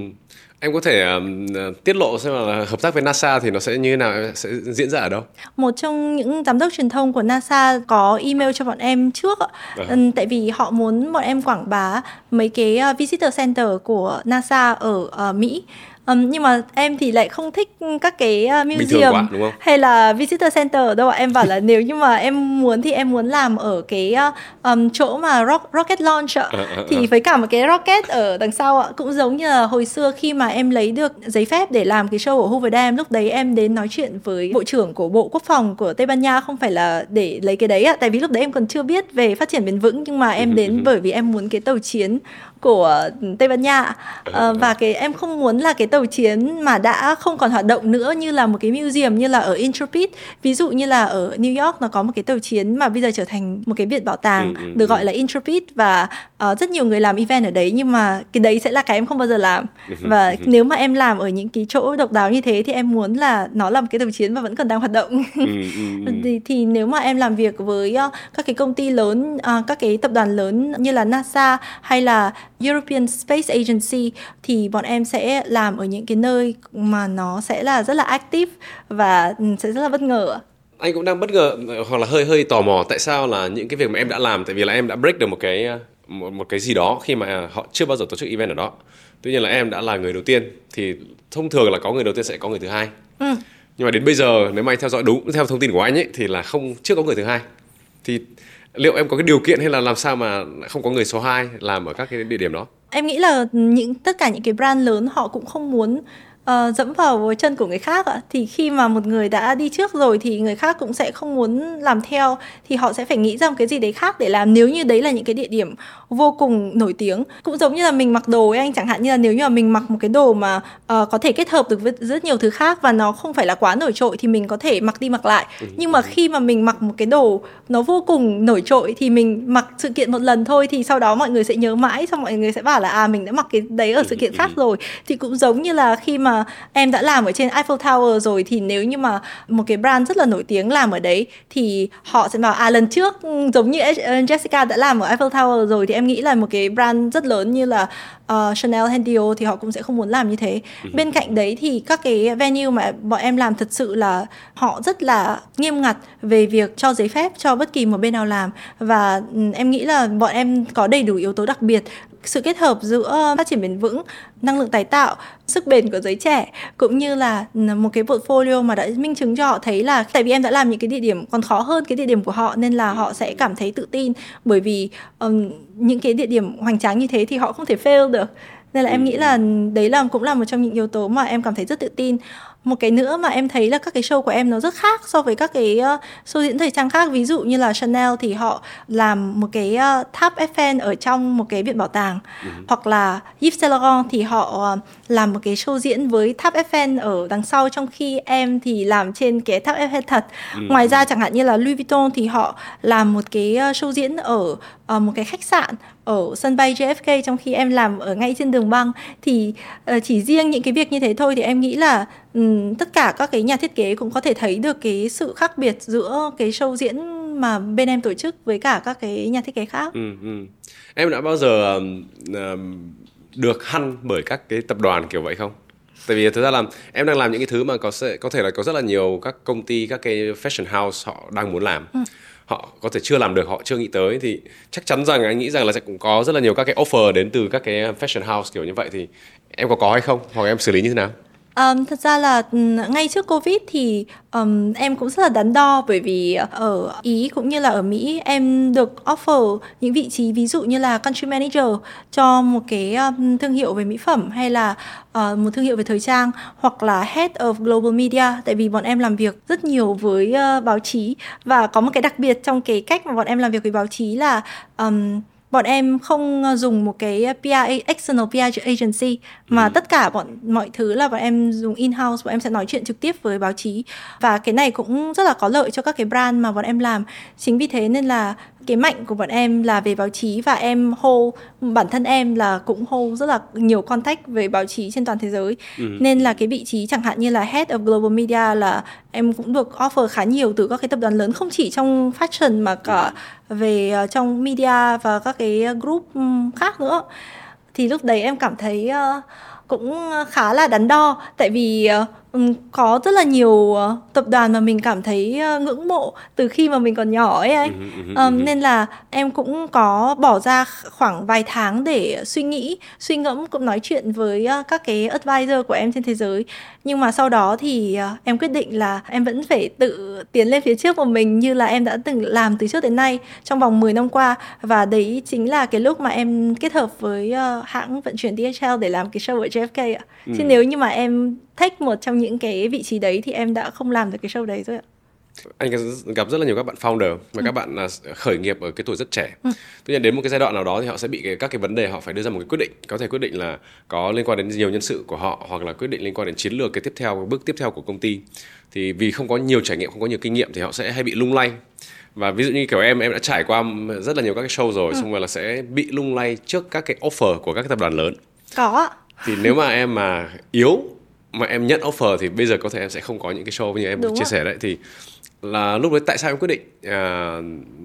Em có thể uh, tiết lộ xem là hợp tác với NASA thì nó sẽ như thế nào, sẽ diễn ra ở đâu? Một trong những giám đốc truyền thông của NASA có email cho bọn em trước. Uh-huh. Tại vì họ muốn bọn em quảng bá mấy cái visitor center của NASA ở uh, Mỹ um, nhưng mà em thì lại không thích các cái uh, museum quá, đúng không? hay là visitor center đâu ạ? Em bảo là nếu như mà em muốn thì em muốn làm ở cái um, chỗ mà rock, rocket launch ạ. À, à, thì với cả một cái rocket ở đằng sau ạ cũng giống như là hồi xưa khi mà em lấy được giấy phép để làm cái show ở Hoover Dam lúc đấy em đến nói chuyện với bộ trưởng của bộ quốc phòng của Tây Ban Nha không phải là để lấy cái đấy ạ. Tại vì lúc đấy em còn chưa biết về phát triển bền vững nhưng mà em đến bởi vì em muốn cái tàu chiến của Tây Ban Nha à, và cái em không muốn là cái tàu chiến mà đã không còn hoạt động nữa như là một cái museum như là ở Intrepid. Ví dụ như là ở New York nó có một cái tàu chiến mà bây giờ trở thành một cái viện bảo tàng ừ, ừ, được gọi là Intrepid và uh, rất nhiều người làm event ở đấy nhưng mà cái đấy sẽ là cái em không bao giờ làm. Và nếu mà em làm ở những cái chỗ độc đáo như thế thì em muốn là nó là một cái tàu chiến mà vẫn còn đang hoạt động. Thì, thì nếu mà em làm việc với uh, các cái công ty lớn uh, các cái tập đoàn lớn như là NASA hay là European Space Agency thì bọn em sẽ làm ở những cái nơi mà nó sẽ là rất là active và sẽ rất là bất ngờ anh cũng đang bất ngờ hoặc là hơi hơi tò mò tại sao là những cái việc mà em đã làm tại vì là em đã break được một cái một, một cái gì đó khi mà họ chưa bao giờ tổ chức event ở đó. Tuy nhiên là em đã là người đầu tiên thì thông thường là có người đầu tiên sẽ có người thứ hai. Ừ. nhưng mà đến bây giờ nếu mà anh theo dõi đúng theo thông tin của anh ấy thì là không chưa có người thứ hai. Thì liệu em có cái điều kiện hay là làm sao mà không có người số 2 làm ở các cái địa điểm đó em nghĩ là những tất cả những cái brand lớn họ cũng không muốn uh, dẫm vào chân của người khác ạ. Thì khi mà một người đã đi trước rồi thì người khác cũng sẽ không muốn làm theo thì họ sẽ phải nghĩ ra một cái gì đấy khác để làm. Nếu như đấy là những cái địa điểm vô cùng nổi tiếng cũng giống như là mình mặc đồ ấy anh chẳng hạn như là nếu như là mình mặc một cái đồ mà uh, có thể kết hợp được với rất nhiều thứ khác và nó không phải là quá nổi trội thì mình có thể mặc đi mặc lại. Ừ, nhưng mà ừ. khi mà mình mặc một cái đồ nó vô cùng nổi trội thì mình mặc sự kiện một lần thôi thì sau đó mọi người sẽ nhớ mãi xong mọi người sẽ bảo là à mình đã mặc cái đấy ở sự kiện khác rồi. Thì cũng giống như là khi mà mà em đã làm ở trên Eiffel Tower rồi thì nếu như mà một cái brand rất là nổi tiếng làm ở đấy thì họ sẽ bảo à lần trước ừ, giống như Jessica đã làm ở Eiffel Tower rồi thì em nghĩ là một cái brand rất lớn như là uh, Chanel hay Dior thì họ cũng sẽ không muốn làm như thế. Ừ. Bên cạnh đấy thì các cái venue mà bọn em làm thật sự là họ rất là nghiêm ngặt về việc cho giấy phép cho bất kỳ một bên nào làm và ừ, em nghĩ là bọn em có đầy đủ yếu tố đặc biệt sự kết hợp giữa phát triển bền vững năng lượng tái tạo sức bền của giới trẻ cũng như là một cái portfolio mà đã minh chứng cho họ thấy là tại vì em đã làm những cái địa điểm còn khó hơn cái địa điểm của họ nên là họ sẽ cảm thấy tự tin. Bởi vì um, những cái địa điểm hoành tráng như thế thì họ không thể fail được. Nên là em nghĩ là đấy là cũng là một trong những yếu tố mà em cảm thấy rất tự tin một cái nữa mà em thấy là các cái show của em nó rất khác so với các cái uh, show diễn thời trang khác ví dụ như là Chanel thì họ làm một cái uh, tháp Eiffel ở trong một cái viện bảo tàng ừ. hoặc là Yves Saint Laurent thì họ uh, làm một cái show diễn với tháp Eiffel ở đằng sau trong khi em thì làm trên cái tháp Eiffel thật ừ. ngoài ra chẳng hạn như là Louis Vuitton thì họ làm một cái show diễn ở uh, một cái khách sạn ở sân bay JFK trong khi em làm ở ngay trên đường băng thì uh, chỉ riêng những cái việc như thế thôi thì em nghĩ là um, tất cả các cái nhà thiết kế cũng có thể thấy được cái sự khác biệt giữa cái show diễn mà bên em tổ chức với cả các cái nhà thiết kế khác. Ừ, ừ. Em đã bao giờ uh, được hăn bởi các cái tập đoàn kiểu vậy không? Tại vì thực ra là em đang làm những cái thứ mà có sẽ có thể là có rất là nhiều các công ty các cái fashion house họ đang muốn làm. Ừ họ có thể chưa làm được, họ chưa nghĩ tới, thì chắc chắn rằng anh nghĩ rằng là sẽ cũng có rất là nhiều các cái offer đến từ các cái fashion house kiểu như vậy. Thì em có có hay không? Hoặc em xử lý như thế nào? Um, thật ra là ừ, ngay trước Covid thì um, em cũng rất là đắn đo bởi vì ở Ý cũng như là ở Mỹ em được offer những vị trí ví dụ như là country manager cho một cái um, thương hiệu về mỹ phẩm hay là uh, một thương hiệu về thời trang hoặc là head of global media. Tại vì bọn em làm việc rất nhiều với uh, báo chí và có một cái đặc biệt trong cái cách mà bọn em làm việc với báo chí là um, bọn em không ờ, dùng một cái PR external PR agency mà ừ. tất cả bọn mọi thứ là bọn em dùng in house bọn em sẽ nói chuyện trực tiếp với báo chí và cái này cũng rất là có lợi cho các cái brand mà bọn em làm chính vì thế nên là cái mạnh của bọn em là về báo chí và em hold bản thân em là cũng hold rất là nhiều contact về báo chí trên toàn thế giới. Ừ. nên là cái vị trí chẳng hạn như là head of global media là em cũng được offer khá nhiều từ các cái tập đoàn lớn không chỉ trong fashion mà cả về uh, trong media và các cái group khác nữa. Thì lúc đấy em cảm thấy uh, cũng khá là đắn đo. Tại vì uh, có rất là nhiều uh, tập đoàn mà mình cảm thấy uh, ngưỡng mộ từ khi mà mình còn nhỏ ấy anh um, nên là em cũng có bỏ ra khoảng vài tháng để suy nghĩ suy ngẫm cũng nói chuyện với uh, các cái advisor của em trên thế giới nhưng mà sau đó thì uh, em quyết định là em vẫn phải tự tiến lên phía trước của mình như là em đã từng làm từ trước đến nay trong vòng 10 năm qua và đấy chính là cái lúc mà em kết hợp với uh, hãng vận chuyển DHL để làm cái show ở JFK ạ. Ừ. Chứ nếu như mà em take một trong những cái vị trí đấy thì em đã không làm được cái show đấy rồi ạ. Anh gặp rất là nhiều các bạn founder và ừ. các bạn à, khởi nghiệp ở cái tuổi rất trẻ. Ừ. tuy nhiên đến một cái giai đoạn nào đó thì họ sẽ bị các cái vấn đề họ phải đưa ra một cái quyết định. Có thể quyết định là có liên quan đến nhiều nhân sự của họ hoặc là quyết định liên quan đến chiến lược cái tiếp theo cái bước tiếp theo của công ty. Thì vì không có nhiều trải nghiệm không có nhiều kinh nghiệm thì họ sẽ hay bị lung lay. Và ví dụ như kiểu em em đã trải qua rất là nhiều các cái show rồi ừ. xong rồi là sẽ bị lung lay trước các cái offer của các cái tập đoàn lớn. Có thì nếu mà em mà yếu mà em nhận offer thì bây giờ có thể em sẽ không có những cái show như em Đúng chia sẻ đấy. Thì là lúc đấy tại sao em quyết định à,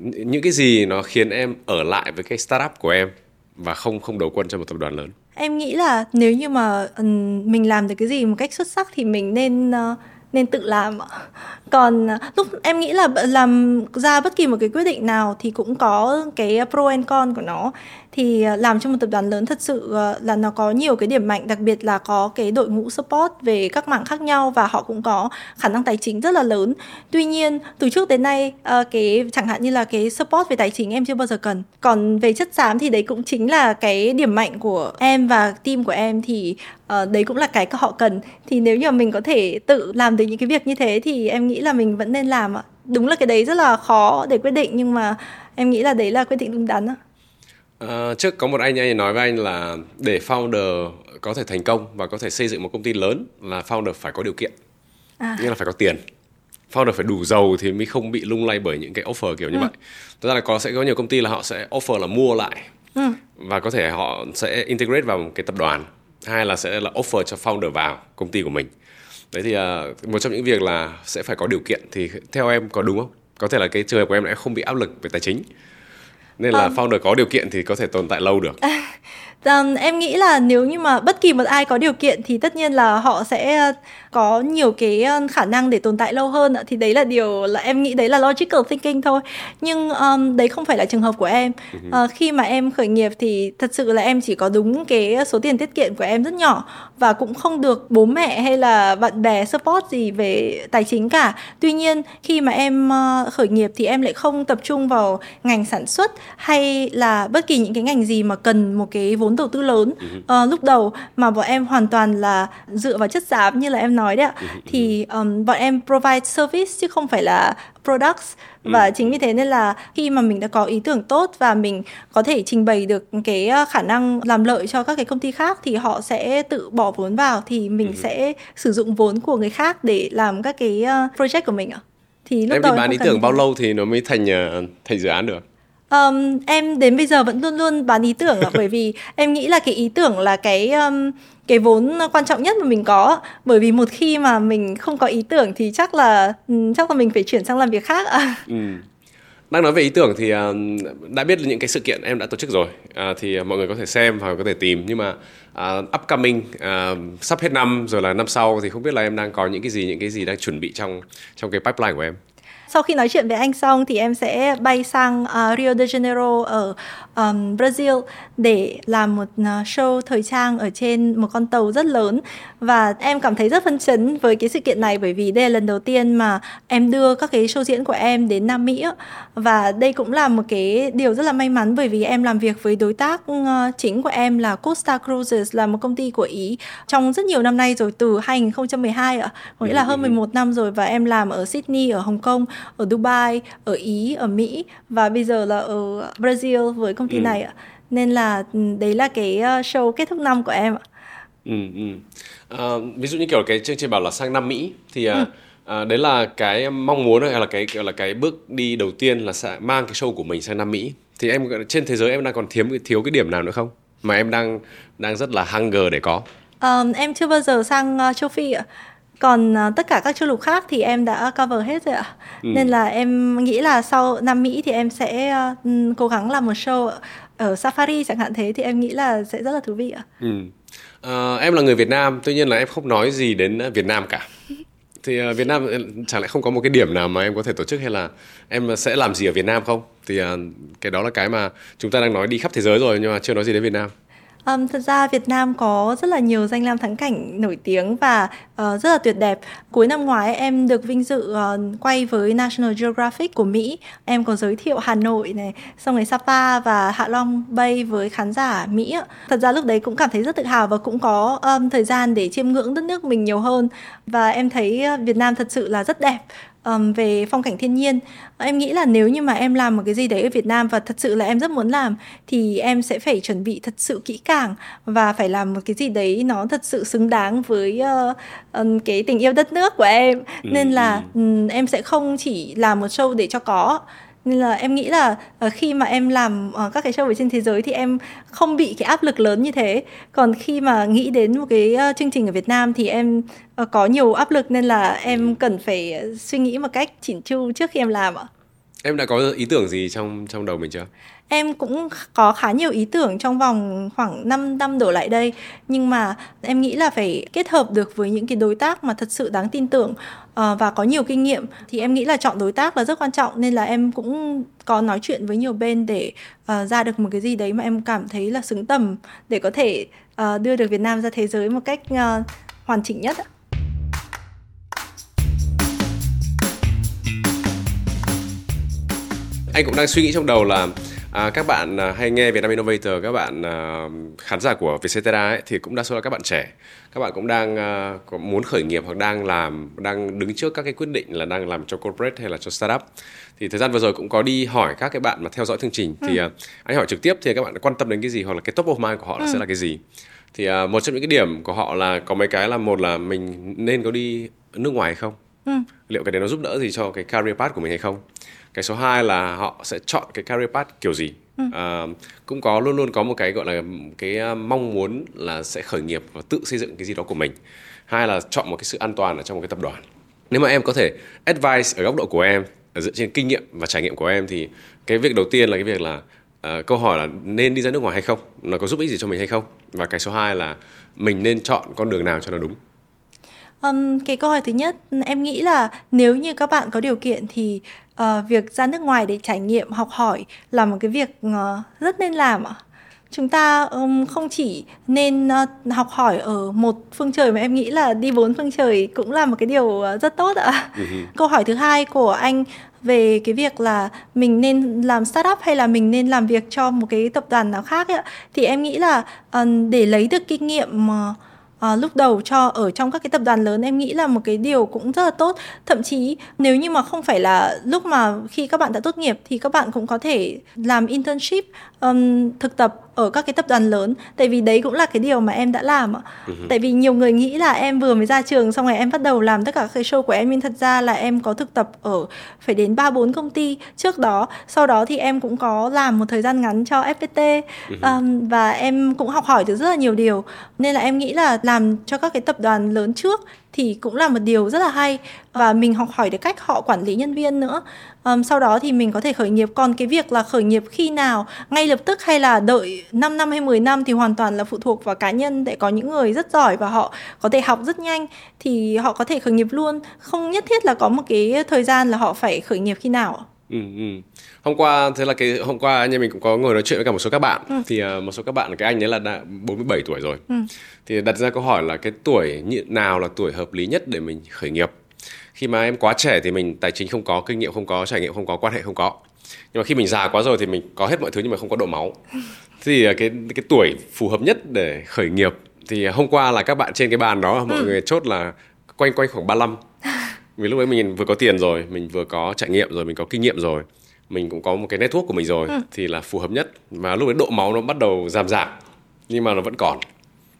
những cái gì nó khiến em ở lại với cái startup của em và không không đầu quân cho một tập đoàn lớn? Em nghĩ là nếu như mà mình làm được cái gì một cách xuất sắc thì mình nên uh, nên tự làm còn uh, lúc em nghĩ là làm ra bất kỳ một cái quyết định nào thì cũng có cái pro and con của nó thì ờ, làm cho một tập đoàn lớn thật sự ờ, là nó có nhiều cái điểm mạnh, đặc biệt là có cái đội ngũ support về các mảng khác nhau và họ cũng có khả năng tài chính rất là lớn. Tuy nhiên, từ trước đến nay ờ, cái, chẳng hạn như là cái support về tài chính em chưa bao giờ cần. Còn về chất xám thì đấy cũng chính là cái điểm mạnh của em và team của em thì đấy cũng là cái họ cần. Thì nếu như mà mình có thể tự làm được những cái việc như thế thì em nghĩ là mình vẫn nên làm ạ. Đúng là cái đấy rất là khó để quyết định nhưng mà em nghĩ là đấy là quyết định đúng đắn ạ. Uh, trước có một anh anh nói với anh là để founder có thể thành công và có thể xây dựng một công ty lớn là founder phải có điều kiện. À. nghĩa là phải có tiền. Founder phải đủ giàu thì mới không bị lung lay bởi những cái offer kiểu như ừ. vậy. Thật ra là có sẽ có nhiều công ty là họ sẽ offer là mua lại ừ. và có thể họ sẽ integrate vào một cái tập đoàn. Hai là sẽ là offer cho founder vào công ty của mình. Đấy thì uh, một trong những việc là sẽ phải có điều kiện thì theo em có đúng không? Có thể là cái trường hợp của em lại không bị áp lực về tài chính nên là um, founder có điều kiện thì có thể tồn tại lâu được Um, em nghĩ là nếu như mà bất kỳ một ai có điều kiện thì tất nhiên là họ sẽ có nhiều cái khả năng để tồn tại lâu hơn thì đấy là điều là em nghĩ đấy là logical thinking thôi. Nhưng um, đấy không phải là trường hợp của em. Uh, khi mà em khởi nghiệp thì thật sự là em chỉ có đúng cái số tiền tiết kiệm của em rất nhỏ và cũng không được bố mẹ hay là bạn bè support gì về tài chính cả. Tuy nhiên khi mà em uh, khởi nghiệp thì em lại không tập trung vào ngành sản xuất hay là bất kỳ những cái ngành gì mà cần một cái vốn đầu tư lớn uh, lúc đầu mà bọn em hoàn toàn là dựa vào chất xám như là em nói đấy ạ. Thì um, bọn em provide service chứ không phải là products. Và chính vì thế nên là khi mà mình đã có ý tưởng tốt và mình có thể trình bày được cái khả năng làm lợi cho các cái công ty khác thì họ sẽ tự bỏ vốn vào thì mình sẽ sử dụng vốn của người khác để làm các cái project của mình ạ. Thì lúc em đầu bán ý tưởng bao lâu thì nó mới thành thành dự án được Um, em đến bây giờ vẫn luôn luôn bán ý tưởng bởi vì em nghĩ là cái ý tưởng là cái um, cái vốn quan trọng nhất mà mình có bởi vì một khi mà mình không có ý tưởng thì chắc là chắc là mình phải chuyển sang làm việc khác à. Ừ. Đang nói về ý tưởng thì đã biết những cái sự kiện em đã tổ chức rồi uh, thì mọi người có thể xem và có thể tìm nhưng mà uh, upcoming uh, sắp hết năm rồi là năm sau thì không biết là em đang có những cái gì những cái gì đang chuẩn bị trong trong cái pipeline của em sau khi nói chuyện với anh xong thì em sẽ bay sang uh, Rio de Janeiro ở um, Brazil để làm một ờ, show thời trang ở trên một con tàu rất lớn. Và em cảm thấy rất phấn chấn với cái sự kiện này bởi vì đây là lần đầu tiên mà em đưa các cái show diễn của em đến Nam Mỹ và đây cũng là một cái điều rất là may mắn bởi vì em làm việc với đối tác ờ, chính của em là Costa Cruises là một công ty của Ý trong rất nhiều năm nay rồi từ 2012 ạ, có nghĩa là hơn 11 năm rồi và em làm ở Sydney ở Hồng Kông ở Dubai ở Ý ở Mỹ. Và bây giờ là ở Brazil với công ty ừ. này ạ nên là ừ, đấy là cái ờ, show kết thúc năm của em ạ ừ, ừ. À, ví dụ như kiểu cái chương trình bảo là sang Nam Mỹ thì à, ừ. à, đấy là cái mong muốn hay là cái gọi là cái bước đi đầu tiên là sẽ mang cái show của mình sang Nam Mỹ thì em trên thế giới em đang còn thiếu thiếu cái điểm nào nữa không mà em đang đang rất là hunger để có um, em chưa bao giờ sang uh, châu Phi ạ còn uh, tất cả các châu lục khác thì em đã cover hết rồi ạ. Ừ. nên là em nghĩ là sau Nam Mỹ thì em sẽ uh, cố gắng làm một show ở Safari chẳng hạn thế thì em nghĩ là sẽ rất là thú vị ạ. Ừ. uh, em là người Việt Nam tuy nhiên là em không nói gì đến Việt Nam cả. Thì uh, Việt Nam chẳng lẽ không có một cái điểm nào mà em có thể tổ chức hay là em sẽ làm gì ở Việt Nam không? Thì uh, cái đó là cái mà chúng ta đang nói đi khắp thế giới rồi nhưng mà chưa nói gì đến Việt Nam Um, thật ra Việt Nam có rất là nhiều danh lam thắng cảnh nổi tiếng và uh, rất là tuyệt đẹp. Cuối năm ngoái em được vinh dự uh, quay với National Geographic của Mỹ. Em có giới thiệu Hà Nội này, xong rồi Sapa và Hạ Long Bay với khán giả Mỹ. Thật ra lúc đấy cũng cảm thấy rất tự hào và cũng có um, thời gian để chiêm ngưỡng đất nước mình nhiều hơn. Và em thấy ờ, Việt Nam thật sự là rất đẹp um, về phong cảnh thiên nhiên. Em nghĩ là nếu như mà em làm một cái gì đấy ở Việt Nam và thật sự là em rất muốn làm thì em sẽ phải chuẩn bị thật sự kỹ càng và phải làm một cái gì đấy nó thật sự xứng đáng với uh, um, cái tình yêu đất nước của em. Ừ, nên là um, em sẽ không chỉ làm một show để cho có nên là em nghĩ là uh, khi mà em làm uh, các cái show ở trên thế giới thì em không bị cái áp lực lớn như thế. Còn khi mà nghĩ đến một cái uh, chương trình ở Việt Nam thì em uh, có nhiều áp lực nên là em cần phải suy nghĩ một cách chỉn chu trước khi em làm ạ. Em đã có ý tưởng gì trong trong đầu mình chưa em cũng có khá nhiều ý tưởng trong vòng khoảng 5 năm đổ lại đây nhưng mà em nghĩ là phải kết hợp được với những cái đối tác mà thật sự đáng tin tưởng ờ, và có nhiều kinh nghiệm. Thì em nghĩ là chọn đối tác là rất quan trọng nên là em cũng có nói chuyện với nhiều bên để uh, ra được một cái gì đấy mà em cảm thấy là xứng tầm để có thể uh, đưa được Việt Nam ra thế giới một cách uh, hoàn chỉnh nhất anh cũng đang suy nghĩ trong đầu là À, các bạn à, hay nghe Việt Nam Innovator, các bạn à, khán giả của Vietcetera ấy thì cũng đa số là các bạn trẻ. Các bạn cũng đang à, có muốn khởi nghiệp hoặc đang làm đang đứng trước các cái quyết định là đang làm cho corporate hay là cho startup. Thì thời gian vừa rồi cũng có đi hỏi các cái bạn mà theo dõi chương trình ừ. thì à, anh hỏi trực tiếp thì các bạn quan tâm đến cái gì hoặc là cái top of mind của họ là ừ. sẽ là cái gì. Thì à, một trong những cái điểm của họ là có mấy cái là một là mình nên có đi nước ngoài hay không? Ừ. Liệu cái đấy nó giúp đỡ gì cho cái career path của mình hay không? Cái số 2 là họ sẽ chọn cái career path kiểu gì. Ừ. à, cũng có luôn luôn có một cái gọi là cái à, mong muốn là sẽ khởi nghiệp và tự xây dựng cái gì đó của mình. Hai là chọn một cái sự an toàn ở trong một cái tập đoàn. Nếu mà em có thể advice ở góc độ của em ở dựa trên kinh nghiệm và trải nghiệm của em thì cái việc đầu tiên là cái việc là uh, câu hỏi là nên đi ra nước ngoài hay không? Nó có giúp ích gì cho mình hay không? Và cái số 2 là mình nên chọn con đường nào cho nó đúng? Um, cái câu hỏi thứ nhất em nghĩ là nếu như các bạn có điều kiện thì uh, việc ra nước ngoài để trải nghiệm học hỏi là một cái việc uh, rất nên làm ạ chúng ta um, không chỉ nên uh, học hỏi ở một phương trời mà em nghĩ là đi bốn phương trời cũng là một cái điều uh, rất tốt ạ. Uh-huh. Câu hỏi thứ hai của anh về cái việc là mình nên làm startup hay là mình nên làm việc cho một cái tập đoàn nào khác ấy, thì em nghĩ là uh, để lấy được kinh nghiệm uh, à, lúc đầu cho ở trong các cái tập đoàn lớn em nghĩ là một cái điều cũng rất là tốt. Thậm chí nếu như mà không phải là lúc mà khi các bạn đã tốt nghiệp thì các bạn cũng có thể làm internship um, thực tập ở các cái tập đoàn lớn. Tại vì đấy cũng là cái điều mà em đã làm ạ. Uh-huh. tại vì nhiều người nghĩ là em vừa mới ra trường xong rồi em bắt đầu làm tất cả cái show của em nhưng thật ra là em có thực tập ở phải đến ba bốn công ty trước đó. Sau đó thì em cũng có làm một thời gian ngắn cho FPT uh-huh. um, và em cũng học hỏi được rất là nhiều điều. Nên là em nghĩ là làm cho các cái tập đoàn lớn trước thì cũng là một điều rất là hay và mình học hỏi được cách họ quản lý nhân viên nữa. Um, sau đó thì mình có thể khởi nghiệp. Còn cái việc là khởi nghiệp khi nào ngay lập tức hay là đợi 5 năm hay 10 năm thì hoàn toàn là phụ thuộc vào cá nhân. Để có những người rất giỏi và họ có thể học rất nhanh thì họ có thể khởi nghiệp luôn. Không nhất thiết là có một cái thời gian là họ phải khởi nghiệp khi nào Ừ, ừ. Hôm qua thế là cái hôm qua anh em mình cũng có ngồi nói chuyện với cả một số các bạn ừ. thì uh, một số các bạn cái anh ấy là đã 47 tuổi rồi. Ừ. Thì đặt ra câu hỏi là cái tuổi nào là tuổi hợp lý nhất để mình khởi nghiệp. Khi mà em quá trẻ thì mình tài chính không có, kinh nghiệm không có, trải nghiệm không có, quan hệ không có. Nhưng mà khi mình già quá rồi thì mình có hết mọi thứ nhưng mà không có độ máu. Thì uh, cái cái tuổi phù hợp nhất để khởi nghiệp thì hôm qua là các bạn trên cái bàn đó mọi ừ. người chốt là quanh quanh khoảng 35 vì lúc ấy mình vừa có tiền rồi mình vừa có trải nghiệm rồi mình có kinh nghiệm rồi mình cũng có một cái network của mình rồi ừ. thì là phù hợp nhất. Và lúc ấy độ máu nó bắt đầu giảm giảm nhưng mà nó vẫn còn.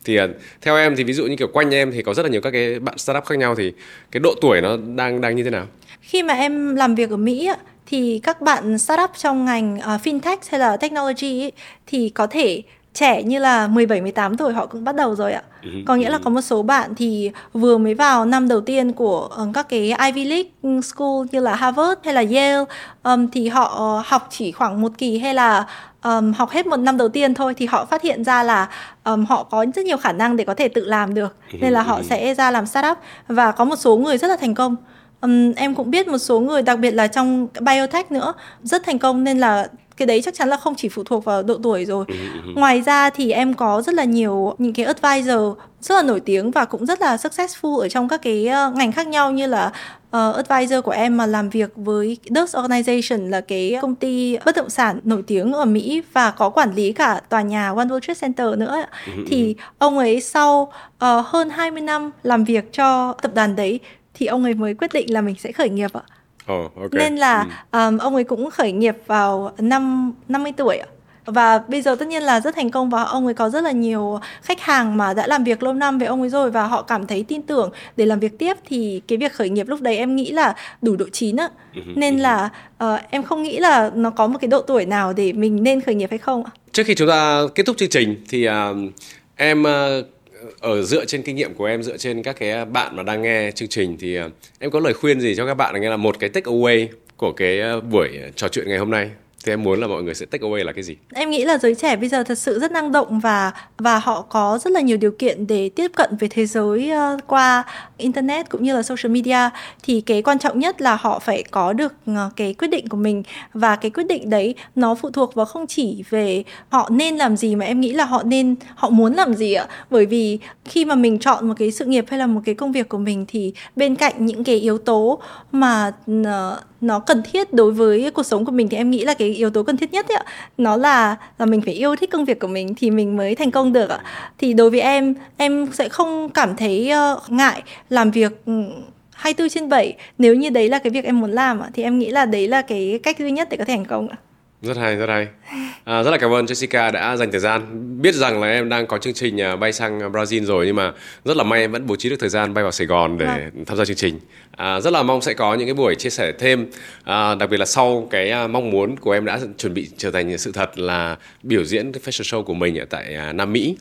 Thì uh, theo em thì ví dụ như kiểu quanh em thì có rất là nhiều các cái bạn startup khác nhau thì cái độ tuổi nó đang đang như thế nào? Khi mà em làm việc ở Mỹ thì các bạn startup trong ngành uh, fintech hay là technology thì có thể trẻ như là 17 18 tuổi họ cũng bắt đầu rồi ạ. Ừ, có nghĩa là ừ. có một số bạn thì vừa mới vào năm đầu tiên của uh, các cái Ivy League school như là Harvard hay là Yale um, thì họ học chỉ khoảng một kỳ hay là um, học hết một năm đầu tiên thôi thì họ phát hiện ra là um, họ có rất nhiều khả năng để có thể tự làm được ừ, nên là họ sẽ ra làm startup và có một số người rất là thành công um, em cũng biết một số người đặc biệt là trong biotech nữa rất thành công nên là cái đấy chắc chắn là không chỉ phụ thuộc vào độ tuổi rồi ừ, ừ, ừ. ngoài ra thì em có rất là nhiều những cái advisor rất là nổi tiếng và cũng rất là successful ở trong các cái ờ, ngành khác nhau như là uh, advisor của em mà làm việc với Dust Organization là cái công ty bất động sản nổi tiếng ở Mỹ và có quản lý cả tòa nhà One World Trade Center nữa thì ông ấy sau uh, hơn 20 năm làm việc cho tập đoàn đấy thì ông ấy mới quyết định là mình sẽ khởi nghiệp ạ. Oh, okay. Nên là um, ông ấy cũng khởi nghiệp vào năm 50 tuổi ạ. Và bây giờ tất nhiên là rất thành công và ông ấy có rất là nhiều khách hàng mà đã làm việc lâu năm với ông ấy rồi và họ cảm thấy tin tưởng để làm việc tiếp thì cái việc khởi nghiệp lúc đấy em nghĩ là đủ độ chín á. Ừ, nên ừ. là uh, em không nghĩ là nó có một cái độ tuổi nào để mình nên khởi nghiệp hay không ạ. Trước khi chúng ta kết thúc chương trình thì uh, em uh, ở dựa trên kinh nghiệm của em, dựa trên các cái bạn mà đang nghe chương trình thì ờ, em có lời khuyên gì cho các bạn? Nghe là một cái take away của cái ờ, buổi trò chuyện ngày hôm nay thì em muốn là mọi người sẽ take away là cái gì? Em nghĩ là giới trẻ bây giờ thật sự rất năng động và và họ có rất là nhiều điều kiện để tiếp cận về thế giới uh, qua internet cũng như là social media thì cái quan trọng nhất là họ phải có được uh, cái quyết định của mình và cái quyết định đấy nó phụ thuộc vào không chỉ về họ nên làm gì mà em nghĩ là họ nên họ muốn làm gì ạ. Bởi vì khi mà mình chọn một cái sự nghiệp hay là một cái công việc của mình thì bên cạnh những cái yếu tố mà uh, nó cần thiết đối với cuộc sống của mình thì em nghĩ là cái yếu tố cần thiết nhất ấy ạ. Nó là là mình phải yêu thích công việc của mình thì mình mới thành công được ạ. Thì đối với em em sẽ không cảm thấy uh, ngại làm việc ừ, 24 trên 7 nếu như đấy là cái việc em muốn làm ạ thì em nghĩ là đấy là cái cách duy nhất để có thể thành công ạ rất hay rất hay. À, rất là cảm ơn Jessica đã dành thời gian. Biết rằng là em đang có chương trình à, bay sang Brazil rồi nhưng mà rất là may em vẫn bố trí được thời gian bay vào Sài Gòn để vâng. tham gia chương trình. À, rất là mong sẽ có những cái buổi chia sẻ thêm. À, đặc biệt là sau cái à, mong muốn của em đã chuẩn bị trở thành sự thật là biểu diễn cái fashion show của mình ở tại à, Nam Mỹ.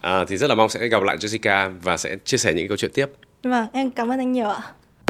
À, thì rất là mong sẽ gặp lại Jessica và sẽ chia sẻ những câu chuyện tiếp. Vâng em cảm ơn anh nhiều ạ